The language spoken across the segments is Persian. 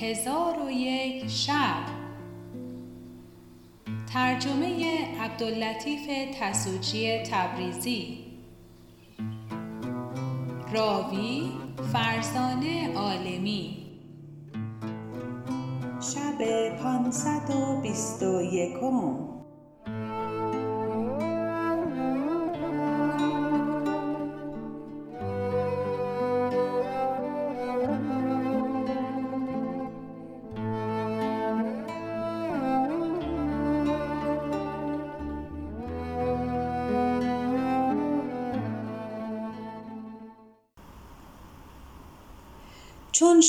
هزار و یک شب. ترجمه عبداللطیف تسوجی تبریزی. راوی فرزانه عالمی. شب پانصد و بیست و یکم.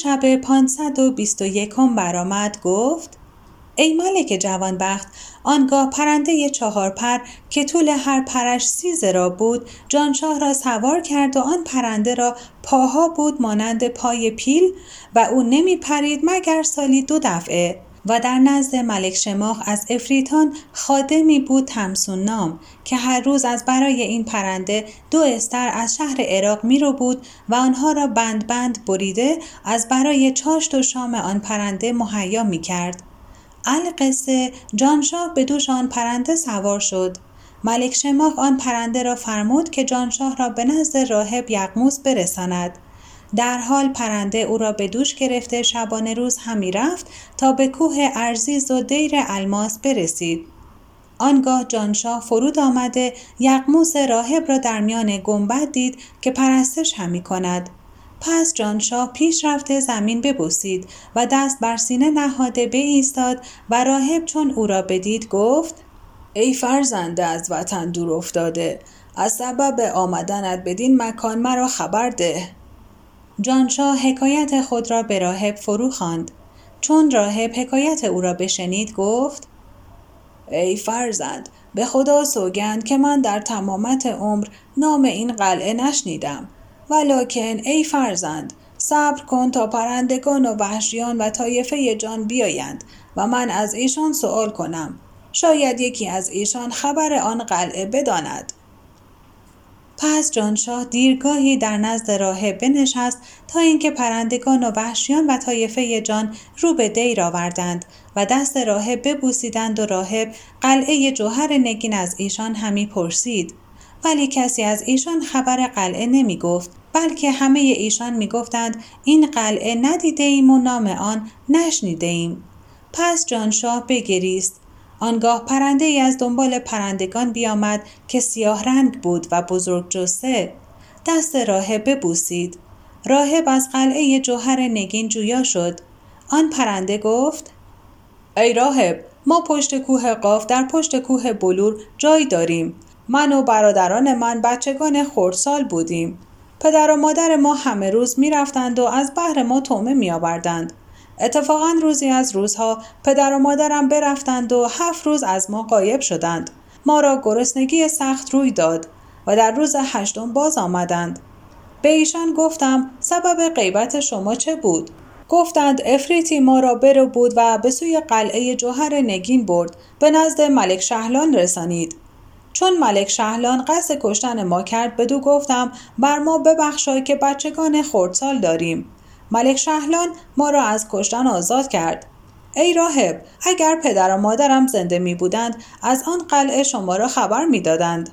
شب پانصد و بیست و یکم برآمد گفت ای ملک جوانبخت آنگاه پرنده چهار پر که طول هر پرش سی زرا بود جانشاه را سوار کرد و آن پرنده را پاها بود مانند پای پیل و او نمی پرید مگر سالی دو دفعه؟ و در نزد ملک شماخ از افریتان خادمی بود تمسون نام که هر روز از برای این پرنده دو استر از شهر عراق می رو بود و آنها را بند بند بریده از برای چاشت و شام آن پرنده مهیا می کرد. القصه جانشاه به دوش آن پرنده سوار شد ملک شماخ آن پرنده را فرمود که جانشاه را به نزد راهب یغموس برساند در حال پرنده او را به دوش گرفته شبانه روز همی رفت تا به کوه ارزیز و دیر الماس برسید. آنگاه جانشاه فرود آمده یغموس راهب را در میان گنبد دید که پرستش همی کند. پس جانشاه پیش رفته زمین ببوسید و دست بر سینه نهاده ایستاد و راهب چون او را بدید گفت ای فرزنده از وطن دور افتاده. از سبب آمدنت بدین مکان مرا خبر ده. جانشاه حکایت خود را به راهب فرو خواند. چون راهب حکایت او را بشنید گفت ای فرزند به خدا سوگند که من در تمامت عمر نام این قلعه نشنیدم. ولکن ای فرزند صبر کن تا پرندگان و وحشیان و طایفه جان بیایند و من از ایشان سوال کنم. شاید یکی از ایشان خبر آن قلعه بداند. پس جانشاه دیرگاهی در نزد راهب بنشست تا اینکه پرندگان و وحشیان و طایفه جان رو به دیر آوردند و دست راهب ببوسیدند و راهب قلعه جوهر نگین از ایشان همی پرسید ولی کسی از ایشان خبر قلعه نمی گفت بلکه همه ایشان می گفتند این قلعه ندیده ایم و نام آن نشنیده ایم. پس جانشاه بگریست آنگاه پرنده ای از دنبال پرندگان بیامد که سیاه رنگ بود و بزرگ جسه. دست راهب ببوسید. راهب از قلعه جوهر نگین جویا شد. آن پرنده گفت ای راهب ما پشت کوه قاف در پشت کوه بلور جای داریم. من و برادران من بچگان خردسال بودیم. پدر و مادر ما همه روز می‌رفتند و از بحر ما تومه می آوردند. اتفاقا روزی از روزها پدر و مادرم برفتند و هفت روز از ما قایب شدند. ما را گرسنگی سخت روی داد و در روز هشتم باز آمدند. به ایشان گفتم سبب غیبت شما چه بود؟ گفتند افریتی ما را برو بود و به سوی قلعه جوهر نگین برد به نزد ملک شهلان رسانید چون ملک شهلان قصد کشتن ما کرد بدو گفتم بر ما ببخشای که بچگان خردسال داریم ملک شهلان ما را از کشتن آزاد کرد. ای راهب اگر پدر و مادرم زنده می بودند از آن قلعه شما را خبر می دادند.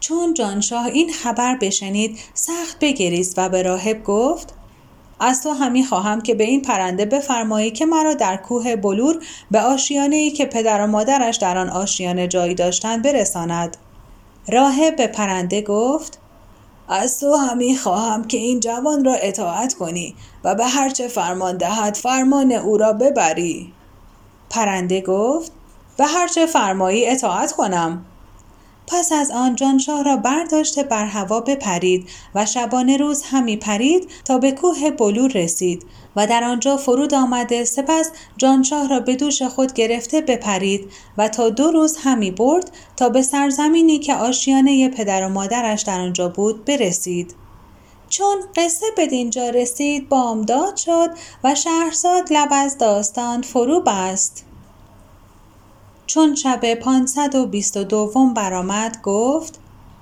چون جانشاه این خبر بشنید سخت بگریست و به راهب گفت از تو همی خواهم که به این پرنده بفرمایی که مرا در کوه بلور به آشیانه ای که پدر و مادرش در آن آشیانه جایی داشتند برساند. راهب به پرنده گفت از تو همی خواهم که این جوان را اطاعت کنی. و به هرچه فرمان دهد فرمان او را ببری. پرنده گفت به هرچه فرمایی اطاعت کنم. پس از آن جانشاه را برداشته بر هوا بپرید و شبانه روز همی پرید تا به کوه بلور رسید و در آنجا فرود آمده سپس جانشاه را به دوش خود گرفته بپرید و تا دو روز همی برد تا به سرزمینی که آشیانه پدر و مادرش در آنجا بود برسید. چون قصه به دینجا رسید بامداد شد و شهرزاد لب از داستان فرو بست. چون شب پانصد و بیست و دوم برآمد گفت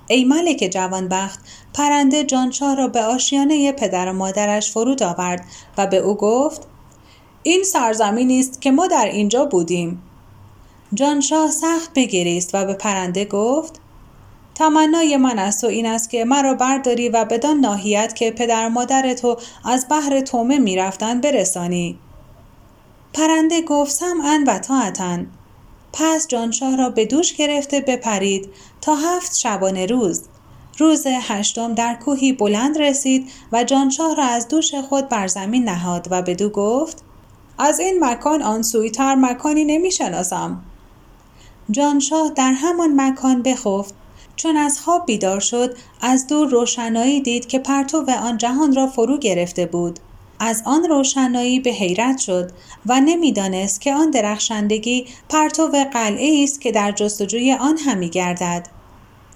ای ملک جوانبخت پرنده جانشاه را به آشیانه پدر و مادرش فرود آورد و به او گفت این سرزمینی است که ما در اینجا بودیم. جانشاه سخت بگریست و به پرنده گفت تمنای من از تو این است که مرا برداری و بدان ناحیت که پدر مادر تو از بحر تومه می‌رفتند برسانی. پرنده گفت سمعا و طاعتا. پس جانشاه را به دوش گرفته بپرید تا هفت شبانه روز. روز هشتم در کوهی بلند رسید و جانشاه را از دوش خود بر زمین نهاد و بدو گفت از این مکان آن سویتر مکانی نمی‌شناسم. جانشاه در همان مکان بخفت چون از خواب بیدار شد از دور روشنایی دید که پرتو آن جهان را فرو گرفته بود. از آن روشنایی به حیرت شد و نمی‌دانست که آن درخشندگی پرتو قلعه است که در جستجوی آن همی گردد.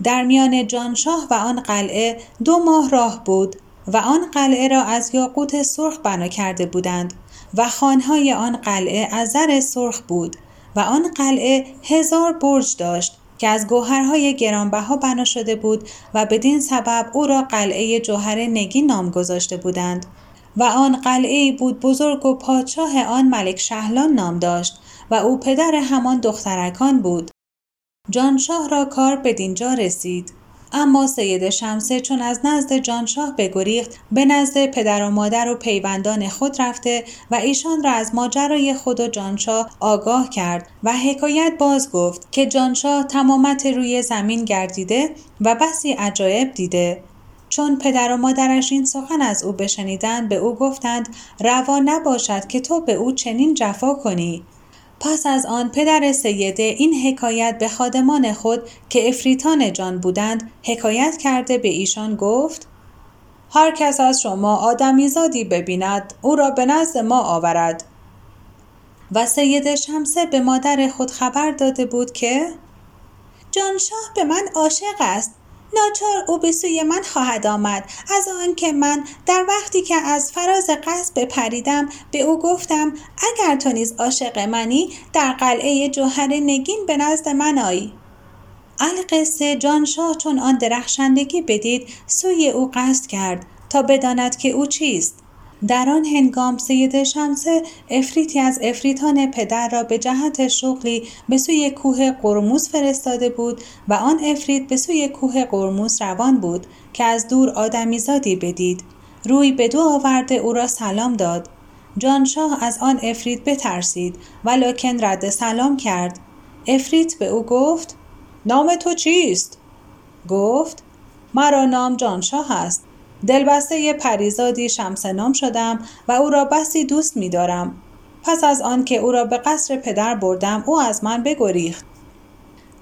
در میان جانشاه و آن قلعه دو ماه راه بود و آن قلعه را از یاقوت سرخ بنا کرده بودند و خانهای آن قلعه از زر سرخ بود و آن قلعه هزار برج داشت که از گوهرهای گرانبها بنا شده بود و بدین سبب او را قلعه جوهر نگی نام گذاشته بودند و آن قلعه بود بزرگ و پادشاه آن ملک شهلان نام داشت و او پدر همان دخترکان بود. جانشاه را کار به دینجا رسید. اما سید شمسه چون از نزد جانشاه بگریخت به نزد پدر و مادر و پیوندان خود رفته و ایشان را از ماجرای خود و جانشاه آگاه کرد و حکایت باز گفت که جانشاه تمامت روی زمین گردیده و بسی عجایب دیده. چون پدر و مادرش این سخن از او بشنیدند به او گفتند روا نباشد که تو به او چنین جفا کنی. پس از آن پدر سیده این حکایت به خادمان خود که افریتان جان بودند حکایت کرده به ایشان گفت هر کس از شما آدمیزادی ببیند او را به نزد ما آورد. و سید شمسه به مادر خود خبر داده بود که جانشاه به من عاشق است ناچار او به سوی من خواهد آمد. از آنکه من در وقتی که از فراز قصد بپریدم به او گفتم اگر تو نیز عاشق منی در قلعه جوهر نگین به نزد من آیی القصه جانشاه چون آن درخشندگی بدید سوی او قصد کرد تا بداند که او چیست. در آن هنگام سید شمسه افریتی از افریتان پدر را به جهت شغلی به سوی کوه قرموس فرستاده بود و آن افریت به سوی کوه قرموس روان بود که از دور آدمیزادی بدید. روی به دو آورده او را سلام داد. جانشاه از آن افریت بترسید ولکن رد سلام کرد. افریت به او گفت نام تو چیست؟ گفت مرا نام جانشاه است. دلبسته پریزادی شمسنام شدم و او را بسی دوست می دارم. پس از آن که او را به قصر پدر بردم او از من بگریخت.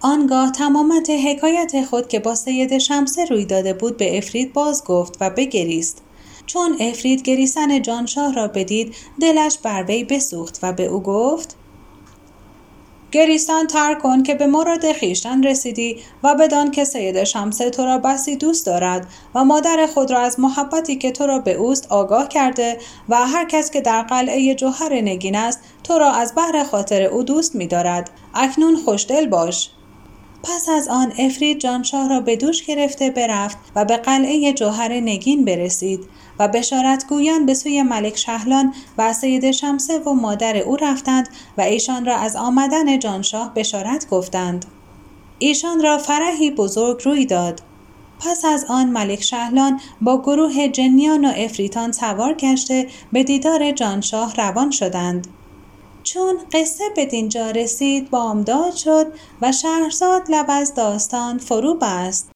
آنگاه تمامت حکایت خود که با سید شمسه روی داده بود به افرید باز گفت و بگریست. چون افرید گریسن جانشاه را بدید دلش بر وی بسوخت و به او گفت گریستان تر کن که به مراد خیشتن رسیدی و بدان که سید شمسه تو را بسی دوست دارد و مادر خود را از محبتی که تو را به اوست آگاه کرده و هر کس که در قلعه جوهر نگین است تو را از بحر خاطر او دوست می دارد. اکنون خوشدل باش پس از آن افرید جانشاه را به دوش گرفته برفت و به قلعه جوهر نگین برسید و بشارتگویان به سوی ملک شهلان و سید شمسه و مادر او رفتند و ایشان را از آمدن جانشاه بشارت گفتند. ایشان را فرحی بزرگ روی داد. پس از آن ملک شهلان با گروه جنیان و افریتان سوار گشته به دیدار جانشاه روان شدند. چون قصه به دینجا رسید بامداد شد و شهرزاد لب از داستان فرو بست.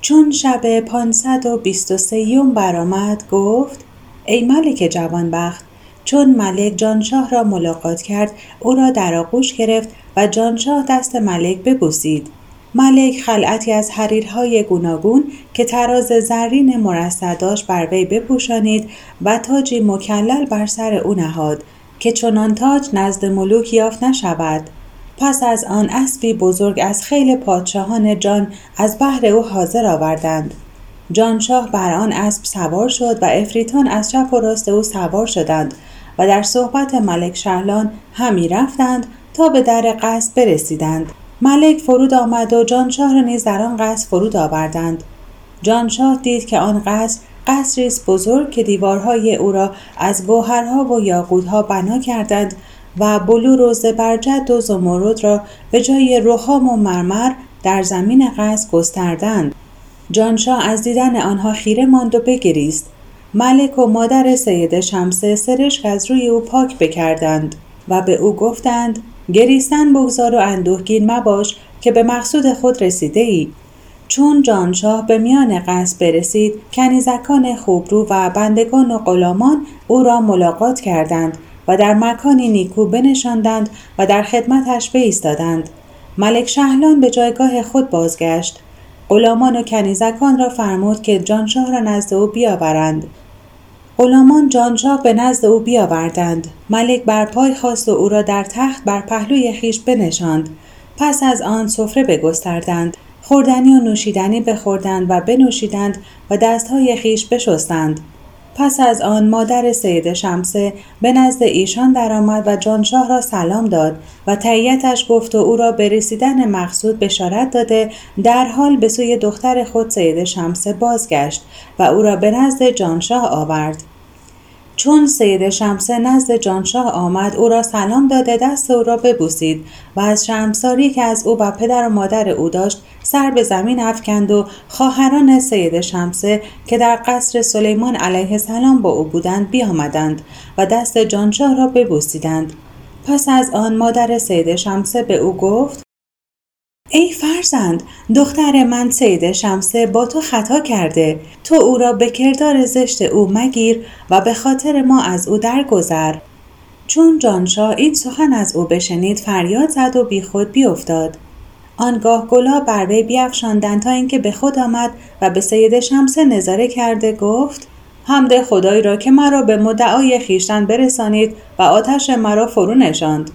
چون شب پانصد و بیست و سیوم برآمد گفت ای ملک جوانبخت چون ملک جانشاه را ملاقات کرد او را در آغوش گرفت و جانشاه دست ملک ببوسید. ملک خلعتی از حریرهای گوناگون که تراز زرین مرصع داشت بر وی بپوشانید و تاجی مکلل بر سر او نهاد که چنان تاج نزد ملوک یافت نشود. پس از آن اسبی بزرگ از خیل پادشاهان جان از بحر او حاضر آوردند. جانشاه بر آن اسب سوار شد و افریتان از چپ و راست او سوار شدند و در صحبت ملک شهلان همی رفتند تا به در قصد برسیدند. ملک فرود آمد و جانشاه را نیز در آن قصد فرود آوردند. جانشاه دید که آن قصر قصری است بزرگ که دیوارهای او را از گوهرها و یاقوتها بنا کردند و بلور و زبرجد و زمرد را به جای رخام و مرمر در زمین قصر گستردند. جانشاه از دیدن آنها خیره ماند و بگریست. ملک و مادر سید شمسه سرشک از روی او پاک بکردند و به او گفتند گریستن بگذار و اندوهگین مباش که به مقصود خود رسیده ای. چون جانشاه به میان قصد برسید کنیزکان خوبرو و بندگان و غلامان او را ملاقات کردند. و در مکانی نیکو بنشاندند و در خدمتش بایستادند. ملک شهلان به جایگاه خود بازگشت. غلامان و کنیزکان را فرمود که جانشاه را نزد او بیاورند. غلامان جانشاه به نزد او بیاوردند. ملک بر پای خواست و او را در تخت بر پهلوی خیش بنشاند. پس از آن سفره بگستردند. خوردنی و نوشیدنی بخوردند و بنوشیدند و دستهای خیش بشستند. پس از آن مادر سید شمسه به نزد ایشان درآمد و جانشاه را سلام داد و تهیتش گفت و او را به رسیدن مقصود بشارت داده در حال به سوی دختر خود سید شمسه بازگشت و او را به نزد جانشاه آورد. چون سید شمسه نزد جانشاه آمد او را سلام داده دست او را ببوسید و از شمساری که از او و پدر و مادر او داشت سر به زمین افکند و خواهران سید شمسه که در قصر سلیمان علیه السلام با او بودند بیامدند و دست جانشاه را ببوسیدند. پس از آن مادر سید شمسه به او گفت ای فرزند دختر من سید شمسه با تو خطا کرده. تو او را به کردار زشت او مگیر و به خاطر ما از او درگذر. چون جانشاه این سخن از او بشنید فریاد زد و بیخود بیافتاد. آنگاه گلا بر وی بیافشاندند تا اینکه به خود آمد و به سید شمسه نظاره کرده گفت حمد خدایی را که مرا به مدعای خیشتن برسانید و آتش مرا فرو نشاند.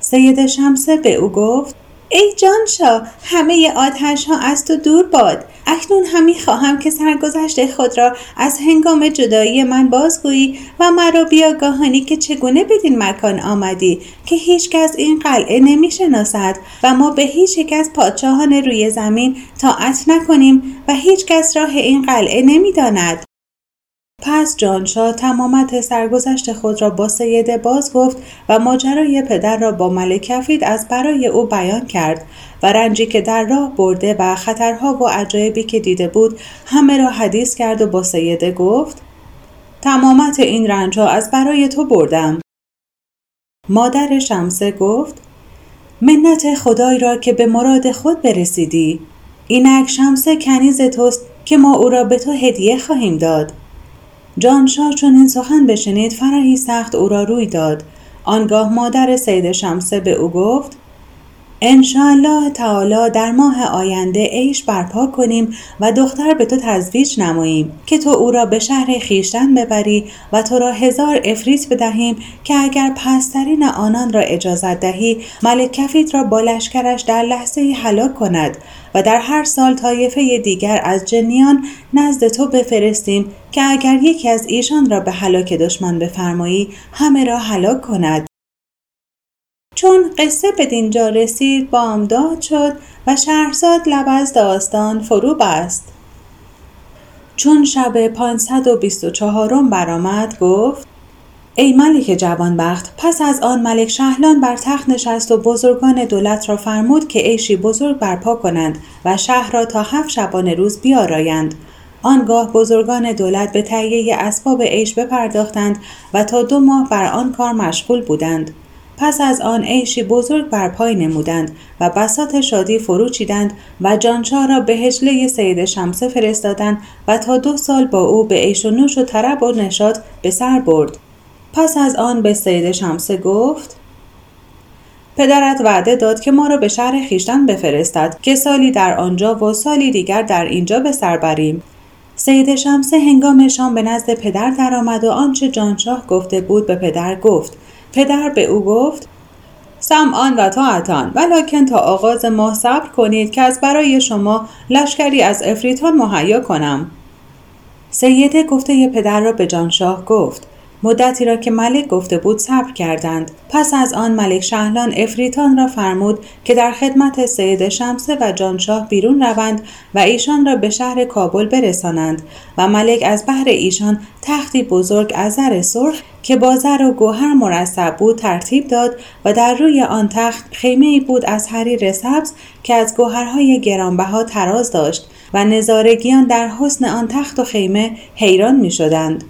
سید شمسه به او گفت ای جانشا همه آتش ها از تو دور باد اکنون همی خواهم که سرگذشت خود را از هنگام جدایی من بازگویی و مرا بیاگاهانی که چگونه بدین مکان آمدی که هیچکس این قلعه نمی شناسد و ما به هیچ یک از پادشاهان روی زمین طاعت نکنیم و هیچکس راه این قلعه نمی داند. پس جانشاه تمامت سرگذشت خود را با سیده باز گفت و ماجرای پدر را با ملکفید از برای او بیان کرد و رنجی که در راه برده و خطرها و عجایبی که دیده بود همه را حدیث کرد و با سیده گفت تمامت این رنجها از برای تو بردم. مادر شمسه گفت منت خدای را که به مراد خود برسیدی. اینک شمسه کنیز توست که ما او را به تو هدیه خواهیم داد. جانشاه چون این سخن بشنید فرحی سخت او را روی داد. آنگاه مادر سید شمسه به او گفت انشاءالله تعالی در ماه آینده عیش برپا کنیم و دختر به تو تزویج نماییم که تو او را به شهر خیشتن ببری و تو را هزار افریت بدهیم که اگر پسترین آنان را اجازت دهی ملک کفید را با لشکرش در لحظه هلاک کند. و در هر سال طایفه دیگر از جنیان نزد تو بفرستیم که اگر یکی از ایشان را به هلاک دشمن بفرمایی همه را هلاک کند. چون قصه به دینجا رسید بامداد شد و شهرزاد لب از داستان فرو بست چون شب 524 برآمد گفت ای ملک جوانبخت پس از آن ملک شهلان بر تخت نشست و بزرگان دولت را فرمود که عیشی بزرگ برپا کنند و شهر را تا هفت شبانه روز بیارایند. آنگاه بزرگان دولت به تهیه اسباب عیش بپرداختند و تا دو ماه بر آن کار مشغول بودند. پس از آن عیشی بزرگ بر پای نمودند و بسات شادی فرو چیدند و جانشاه را به هجله سید شمسه فرستادند و تا دو سال با او به عیش و نوش و طرب و نشاط به سر برد. پس از آن به سید شمسه گفت پدرت وعده داد که ما را به شهر خیشتن بفرستد که سالی در آنجا و سالی دیگر در اینجا به سر بریم سید شمسه هنگام شام به نزد پدر درآمد و آنچه جانشاه گفته بود به پدر گفت. پدر به او گفت سمعان و طاعتان ولکن تا آغاز ماه صبر کنید که از برای شما لشکری از افریتان مهیا کنم. سیده گفته پدر را به جانشاه گفت. مدتی را که ملک گفته بود صبر کردند پس از آن ملک شهلان افریتان را فرمود که در خدمت سید شمسه و جانشاه بیرون روند و ایشان را به شهر کابل برسانند و ملک از بحر ایشان تختی بزرگ از زر سرخ که با زر و گوهر مرصب بود ترتیب داد و در روی آن تخت خیمه ای بود از حریر سبز که از گوهرهای گرانبها تراز داشت و نظارگیان در حسن آن تخت و خیمه حیران می شدند.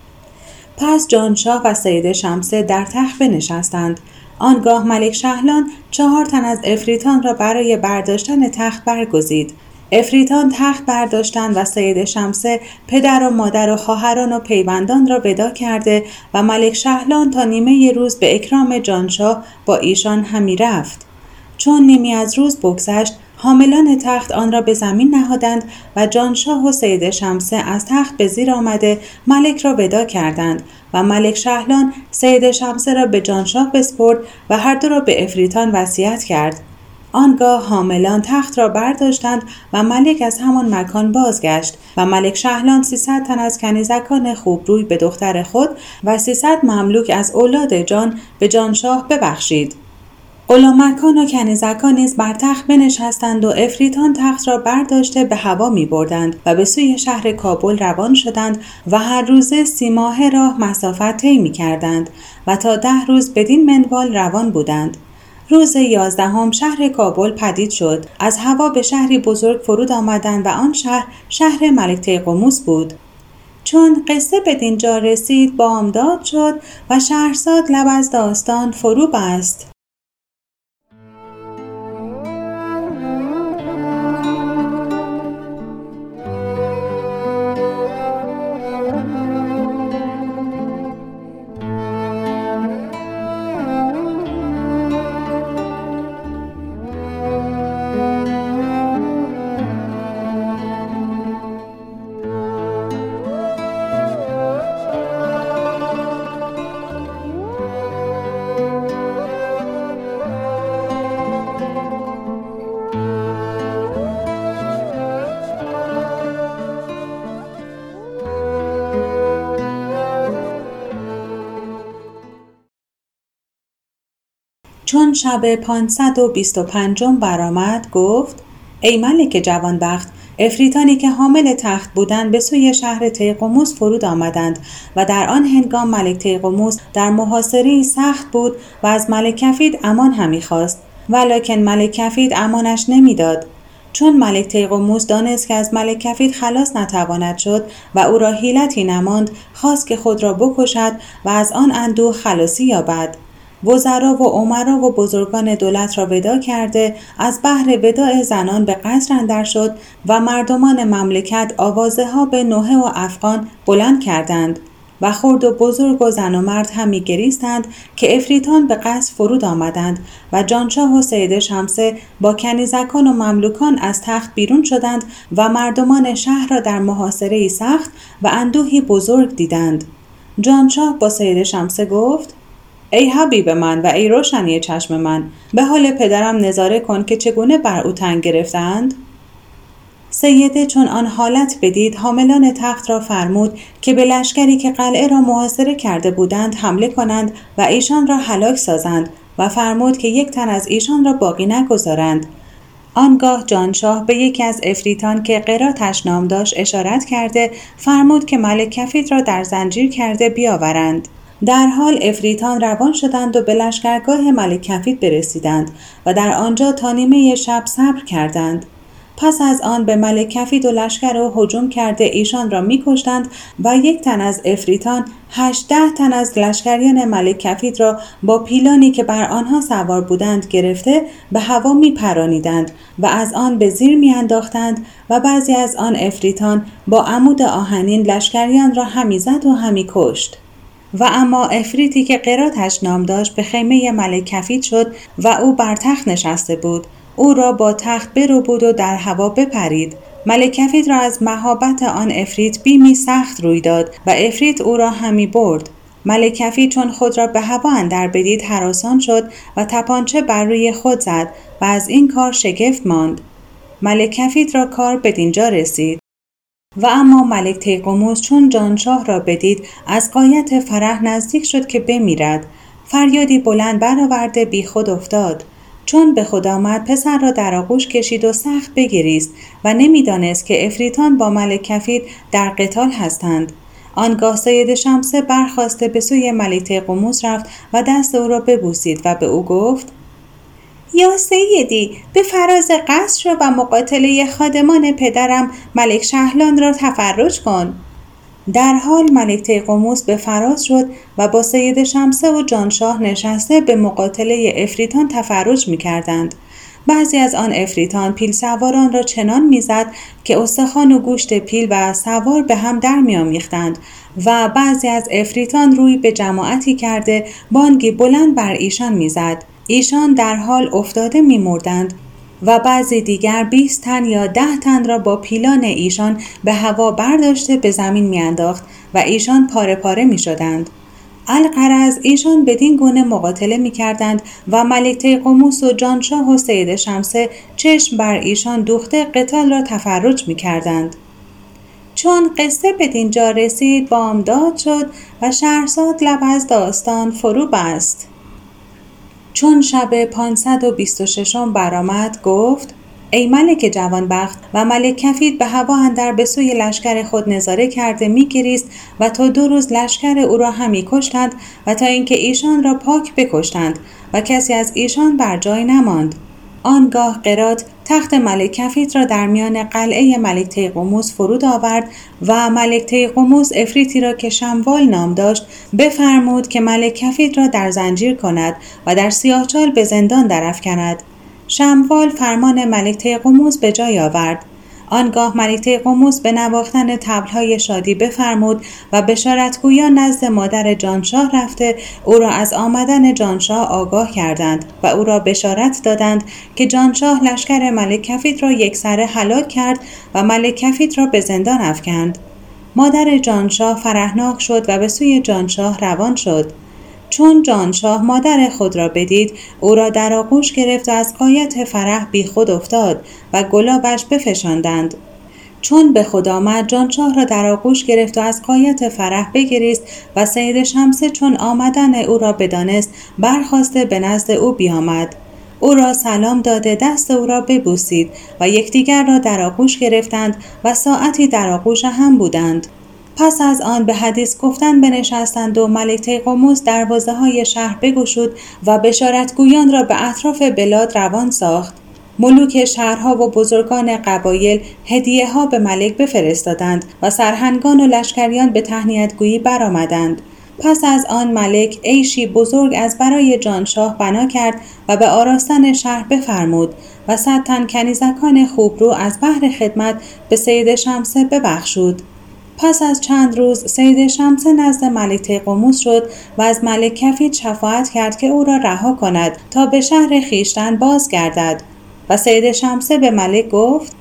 پس جانشاه و سید شمسه در تخت بنشستند آنگاه ملک شهلان چهار تن از افریتان را برای برداشتن تخت برگزید. افریتان تخت برداشتند و سید شمسه پدر و مادر و خواهران و پیوندان را ودا کرده و ملک شهلان تا نیمه روز به اکرام جانشاه با ایشان همی رفت. چون نیمی از روز بگذشت حاملان تخت آن را به زمین نهادند و جانشاه و سید شمسه از تخت به زیر آمده ملک را ودا کردند و ملک شهلان سید شمسه را به جانشاه بسپرد و هر دو را به افریتان وصیت کرد. آنگاه حاملان تخت را برداشتند و ملک از همان مکان بازگشت و ملک شهلان سیصد تن از کنیزکان خوبروی به دختر خود و سیصد مملوک از اولاد جان به جانشاه ببخشید. غلامکان و کنیزکان نیز بر تخت بنشستند و افریتان تخت را برداشته به هوا می بردند و به سوی شهر کابل روان شدند و هر روزه سی ماه راه مسافت طی می کردند و تا ده روز بدین منوال روان بودند. روز یازدهم شهر کابل پدید شد. از هوا به شهری بزرگ فرود آمدند و آن شهر شهر ملک تیقوموس بود. چون قصه به دینجا رسید بامداد شد و شهرزاد لب از داستان فرو بست چون شب پانصد و بیست و پنجم برآمد گفت ای ملک جوانبخت افریتانی که حامل تخت بودند به سوی شهر تیقوموس فرود آمدند و در آن هنگام ملک تیقوموس در محاصره سخت بود و از ملک کفید امان همی خواست. ولکن ملک کفید امانش نمی‌داد. چون ملک تیقوموس دانست که از ملک کفید خلاص نتواند شد و او را حیلتی نماند خواست که خود را بکشد و از آن اندوه خلاصی یابد. وزرا و عمرا و بزرگان دولت را ودا کرده از بحر وداع زنان به قصر اندر شد و مردمان مملکت آوازه ها به نوحه و افغان بلند کردند و خرد و بزرگ و زن و مرد همی گریستند که افریتان به قصد فرود آمدند و جانشاه و سید شمسه با کنیزکان و مملوکان از تخت بیرون شدند و مردمان شهر را در محاصره سخت و اندوهی بزرگ دیدند. جانشاه با سید شمسه گفت ای حبیب من و ای روشنی چشم من به حال پدرم نظاره کن که چگونه بر او تنگ گرفتند. سیده چون آن حالت بدید حاملان تخت را فرمود که به لشکری که قلعه را محاصره کرده بودند حمله کنند و ایشان را هلاک سازند و فرمود که یک تن از ایشان را باقی نگذارند. آنگاه جانشاه به یکی از افریتان که قراتش نام داشت اشارت کرده فرمود که ملک کفید را در زنجیر کرده بیاورند. در حال افریتان روان شدند و به لشکرگاه ملک کفید برسیدند و در آنجا تا نیمه شب صبر کردند. پس از آن به ملک کفید و لشکر و هجوم کرده ایشان را میکشتند و یک تن از افریتان هشده تن از لشکریان ملک کفید را با پیلانی که بر آنها سوار بودند گرفته به هوا می پرانیدند و از آن به زیر میانداختند و بعضی از آن افریتان با عمود آهنین لشکریان را همی زد و همی کشت. و اما افریتی که قراتش نام داشت به خیمه ملک کفید شد و او بر تخت نشسته بود. او را با تخت برو بود و در هوا بپرید. ملک کفید را از مهابت آن افریت بیمی سخت روی داد و افریت او را همی برد. ملک کفید چون خود را به هوا اندر بدید حراسان شد و تپانچه بر روی خود زد و از این کار شگفت ماند. ملک کفید را کار بدینجا رسید. و اما ملک تیقوموس چون جانشاه را بدید از قایت فرح نزدیک شد که بمیرد. فریادی بلند برآورده بیخود افتاد. چون به خود آمد پسر را در آغوش کشید و سخت بگریست و نمی‌دانست که افریتان با ملک کفید در قتال هستند. آنگاه سید شمسه برخواسته به سوی ملک قموس رفت و دست او را ببوسید و به او گفت یا سیدی به فراز قصر و مقاتله خادمان پدرم ملک شهلان را تفرج کن در حال ملک تیقوموس به فراز شد و با سید شمسه و جانشاه نشسته به مقاتله افریتان تفرج می کردند. بعضی از آن افریتان پیل سواران را چنان می‌زد که استخوان و گوشت پیل و سوار به هم در میآمیختند و بعضی از افریتان روی به جماعتی کرده بانگی بلند بر ایشان می‌زد ایشان در حال افتاده میمردند و بعضی دیگر 20 تن یا ده تن را با پیلان ایشان به هوا برداشته به زمین میانداخت و ایشان پاره پاره می شدند. القرز ایشان بدین گونه مقاتله می کردند و ملک تیقوموس و جانشاه و سید شمسه چشم بر ایشان دوخته قتال را تفرج می کردند. چون قصه به دینجا رسید بامداد شد و شهرزاد لب از داستان فرو بست. چون شب 526 برآمد گفت ای ملک جوانبخت و ملک کفید به هوا اندر به سوی لشکر خود نظاره کرده میگریست و تا دو روز لشکر او را همی کشتند و تا اینکه ایشان را پاک بکشتند و کسی از ایشان بر جای نماند. آنگاه قرات تخت ملک کفیت را در میان قلعه ملک تیقوموس فرود آورد و ملک تیقوموس افریتی را که شموال نام داشت بفرمود که ملک کفیت را در زنجیر کند و در سیاهچال به زندان درافکند. شموال فرمان ملک تیقوموس به جای آورد. آنگاه ملک قموس به نواختن تبلهای شادی بفرمود و بشارتگویان نزد مادر جانشاه رفته او را از آمدن جانشاه آگاه کردند و او را بشارت دادند که جانشاه لشکر ملک کفید را یکسره هلاک کرد و ملک کفید را به زندان افکند. مادر جانشاه فرهناک شد و به سوی جانشاه روان شد. چون جانشاه مادر خود را بدید او را در آغوش گرفت و از قایت فرح بی خود افتاد و گلابش بفشاندند. چون به خود آمد جانشاه را در آغوش گرفت و از قایت فرح بگریست و سید شمسه چون آمدن او را بدانست برخواسته به نزد او بیامد. او را سلام داده دست او را ببوسید و یکدیگر را در آغوش گرفتند و ساعتی در آغوش هم بودند. پس از آن به حدیث گفتن بنشستند و ملک تیقوموس دروازه های شهر بگشود و بشارتگویان را به اطراف بلاد روان ساخت. ملوک شهرها و بزرگان قبایل هدیه ها به ملک بفرستادند و سرهنگان و لشکریان به تهنیتگویی برآمدند. پس از آن ملک عیشی بزرگ از برای جانشاه بنا کرد و به آراستن شهر بفرمود و صد تن کنیزکان خوبرو از بحر خدمت به سید شمسه ببخشود. پس از چند روز سید شمسه نزد ملک قموس شد و از ملک کفید شفاعت کرد که او را رها کند تا به شهر خیشتن بازگردد. و سید شمسه به ملک گفت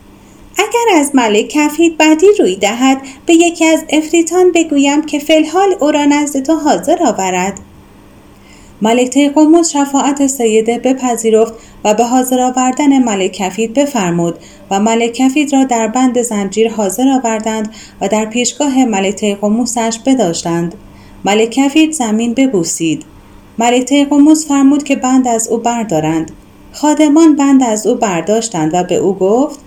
اگر از ملک کفید بدی روی دهد به یکی از افریتان بگویم که فلحال او را نزد تو حاضر آورد. ملک تیقوموس شفاعت سیده بپذیرفت و به حاضر آوردن ملک کفید بفرمود و ملک کفید را در بند زنجیر حاضر آوردند و در پیشگاه ملک تیقوموسش بداشتند. ملک کفید زمین ببوسید. ملک تیقوموس فرمود که بند از او بردارند. خادمان بند از او برداشتند و به او گفت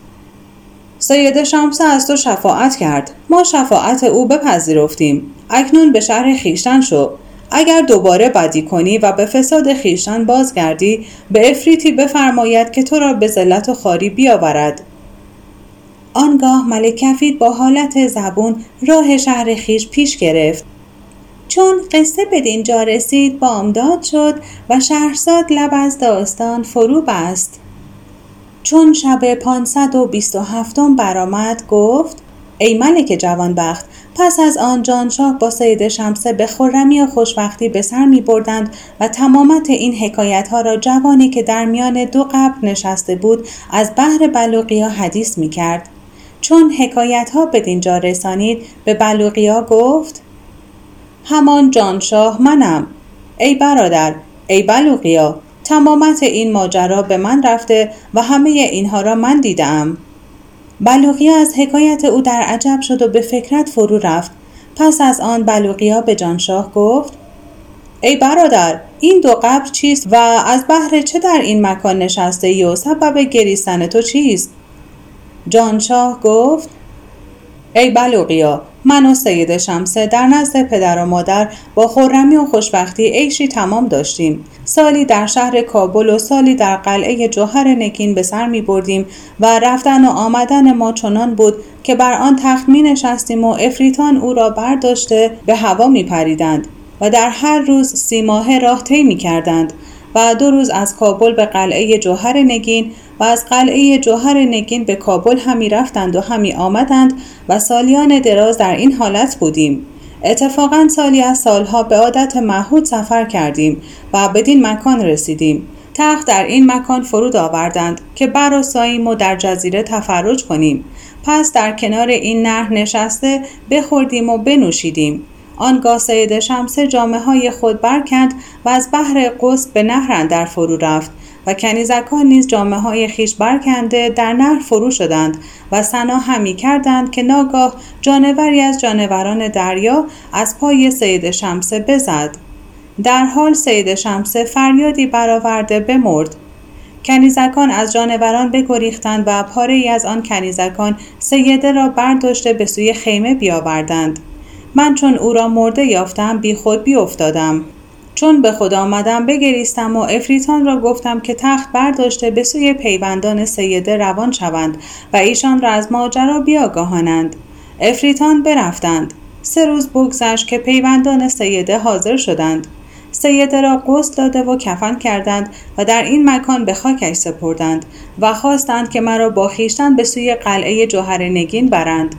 سید شمسه از تو شفاعت کرد. ما شفاعت او بپذیرفتیم. اکنون به شهر خیشتن شو. اگر دوباره بدی کنی و به فساد خیشتن بازگردی به افریتی بفرماید که تو را به ذلت و خاری بیاورد. آنگاه ملک کفید با حالت زبون راه شهر خیش پیش گرفت. چون قصه به دینجا رسید بامداد شد و شهرزاد لب از داستان فرو بست. چون شب 527 برآمد گفت ای ملک جوانبخت پس از آن جانشاه با سید شمسه به خرمی و خوشبختی به سر می بردند و تمامت این حکایت ها را جوانی که در میان دو قبر نشسته بود از بحر بلوقیا حدیث می کرد. چون حکایت ها به دینجا رسانید به بلوقیا گفت همان جانشاه منم ای برادر ای بلوقیا تمامت این ماجرا به من رفته و همه اینها را من دیدم بلوغیا از حکایت او در عجب شد و به فکرت فرو رفت. پس از آن بلوغیا به جانشاه گفت ای برادر این دو قبر چیست و از بهر چه در این مکان نشسته ای و سبب گریستن تو چیست؟ جانشاه گفت ای بلوغیا من و سید شمسه در نزد پدر و مادر با خورمی و خوشبختی عیشی تمام داشتیم. سالی در شهر کابل و سالی در قلعه جوهر نگین به سر می بردیم و رفتن و آمدن ما چنان بود که بر آن تخت می نشستیم و افریتان او را برداشته به هوا می پریدند و در هر روز سی ماه راه طی می کردند و دو روز از کابل به قلعه جوهر نگین و از قلعه جوهر نگین به کابل همی رفتند و همی آمدند و سالیان دراز در این حالت بودیم. اتفاقا سالی از سالها به عادت محود سفر کردیم و بدین مکان رسیدیم. تخت در این مکان فرود آوردند که براساییم و در جزیره تفرج کنیم. پس در کنار این نهر نشسته بخوردیم و بنوشیدیم. آنگاه سید شمسه جامعه های خود برکند و از بحر قصد به نهر در فرو رفت. و کنیزکان نیز جامعه های خیش برکنده در نهر فرو شدند و سنا همی کردند که ناگاه جانوری از جانوران دریا از پای سید شمسه بزد. در حال سید شمسه فریادی برآورده بمرد. کنیزکان از جانوران بگریختند و پاره ای از آن کنیزکان سیده را برداشته به سوی خیمه بیاوردند. من چون او را مرده یافتم بی خود بی افتادم. چون به خود آمدم بگریستم و افریتان را گفتم که تخت برداشته به سوی پیوندان سیده روان شوند و ایشان را از ماجرا بیاگاهانند. افریتان برفتند. سه روز بگذشت که پیوندان سیده حاضر شدند. سیده را غسل داده و کفن کردند و در این مکان به خاکش سپردند و خواستند که مرا با خیشتن به سوی قلعه جوهر نگین برند.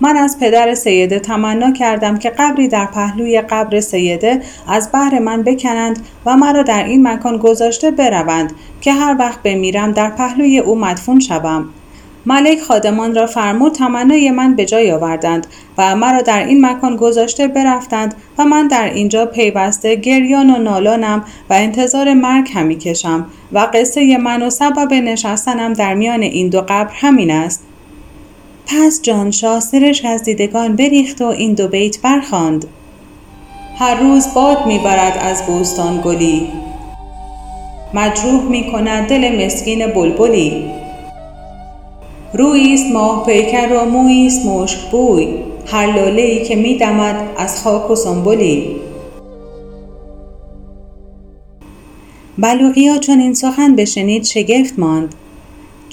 من از پدر سیده تمنا کردم که قبری در پهلوی قبر سیده از بحر من بکنند و مرا در این مکان گذاشته بروند که هر وقت بمیرم در پهلوی او مدفون شوم. ملک خادمان را فرمود تمنای من به جای آوردند و مرا در این مکان گذاشته برفتند و من در اینجا پیوسته گریان و نالانم و انتظار مرگ همی کشم و قصه من و سبب نشستنم در میان این دو قبر همین است. پس جانشاه سرش از دیدگان بریخت و این دو بیت برخواند هر روز باد می‌برد از بوستان گلی. مجروح می کند دل مسکین بلبلی. رویست ماه پیکر و مویست مشک بوی. هر لاله که میدمد از خاک و سنبلی. بلوغیا چون این سخن بشنید شگفت ماند.